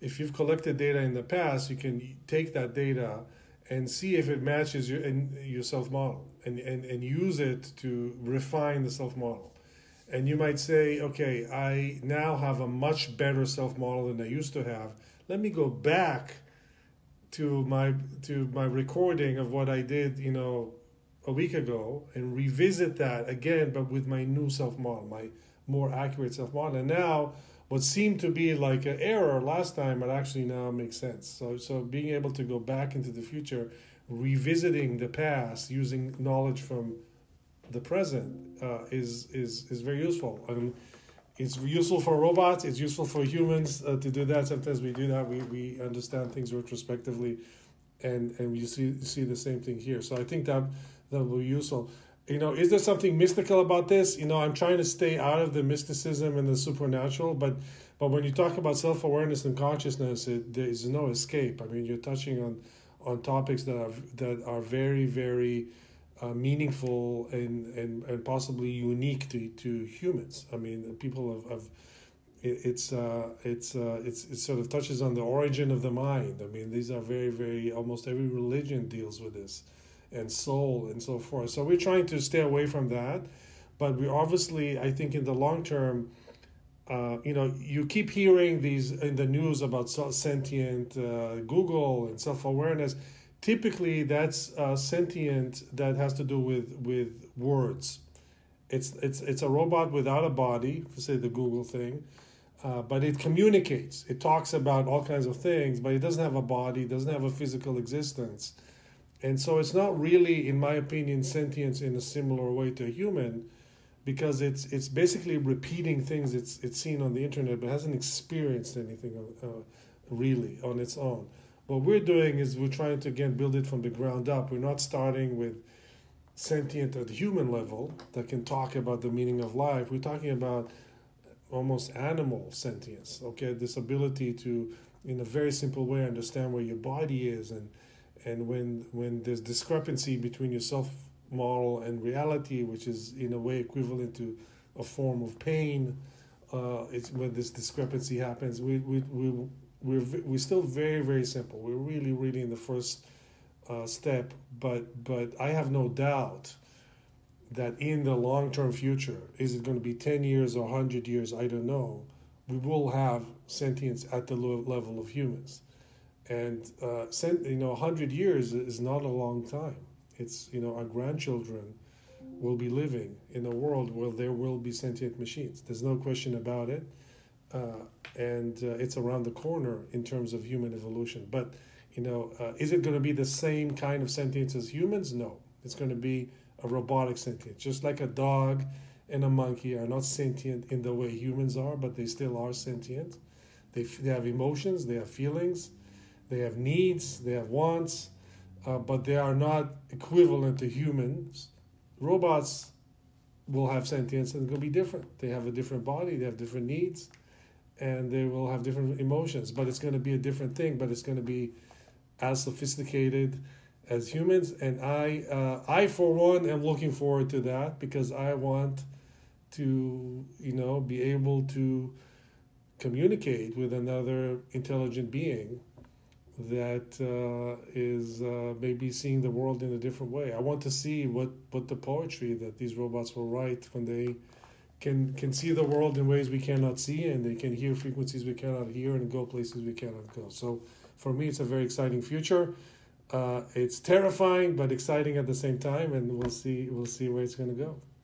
if you've collected data in the past, you can take that data and see if it matches your your self model and, and, and use it to refine the self model. And you might say, okay, I now have a much better self model than I used to have. Let me go back to my to my recording of what I did, you know, a week ago and revisit that again, but with my new self model, my more accurate self model. And now what seemed to be like an error last time, it actually now makes sense. So, so being able to go back into the future, revisiting the past using knowledge from the present uh, is is is very useful. Mean, it's useful for robots. It's useful for humans uh, to do that. Sometimes we do that. We we understand things retrospectively, and and we see see the same thing here. So I think that that will be useful you know, is there something mystical about this? You know, I'm trying to stay out of the mysticism and the supernatural, but but when you talk about self awareness and consciousness, it, there is no escape. I mean, you're touching on on topics that are that are very very uh, meaningful and, and and possibly unique to to humans. I mean, people have. have it, it's uh, it's uh, it's it sort of touches on the origin of the mind. I mean, these are very very almost every religion deals with this and soul and so forth. So we're trying to stay away from that, but we obviously, I think, in the long term, uh, you know, you keep hearing these in the news about sentient uh, Google and self awareness. Typically, that's uh, sentient that has to do with with words. It's it's it's a robot without a body, say the Google thing, uh, but it communicates. It talks about all kinds of things, but it doesn't have a body, doesn't have a physical existence. And so it's not really, in my opinion, sentience in a similar way to a human, because it's it's basically repeating things it's it's seen on the internet, but hasn't experienced anything uh, really on its own. What we're doing is we're trying to again build it from the ground up. We're not starting with sentient at the human level that can talk about the meaning of life. We're talking about almost animal sentience. Okay, this ability to, in a very simple way, understand where your body is and and when when there's discrepancy between your self model and reality, which is in a way equivalent to a form of pain, uh, it's when this discrepancy happens. We we we we're we're still very very simple. We're really really in the first uh, step, but but I have no doubt that in the long term future, is it going to be ten years or hundred years? I don't know. We will have sentience at the level of humans and uh, you know, hundred years is not a long time. It's you know, our grandchildren will be living in a world where there will be sentient machines. There's no question about it, uh, and uh, it's around the corner in terms of human evolution. But you know, uh, is it going to be the same kind of sentience as humans? No, it's going to be a robotic sentience, just like a dog and a monkey are not sentient in the way humans are, but they still are sentient. They, they have emotions, they have feelings, they have needs, they have wants, uh, but they are not equivalent to humans. Robots will have sentience and to be different. They have a different body, they have different needs, and they will have different emotions, but it's going to be a different thing, but it's going to be as sophisticated as humans. And I, uh, I for one, am looking forward to that because I want to, you know, be able to communicate with another intelligent being that uh, is uh, maybe seeing the world in a different way. I want to see what, what the poetry that these robots will write when they can can see the world in ways we cannot see, and they can hear frequencies we cannot hear, and go places we cannot go. So, for me, it's a very exciting future. Uh, it's terrifying but exciting at the same time, and we'll see we'll see where it's going to go.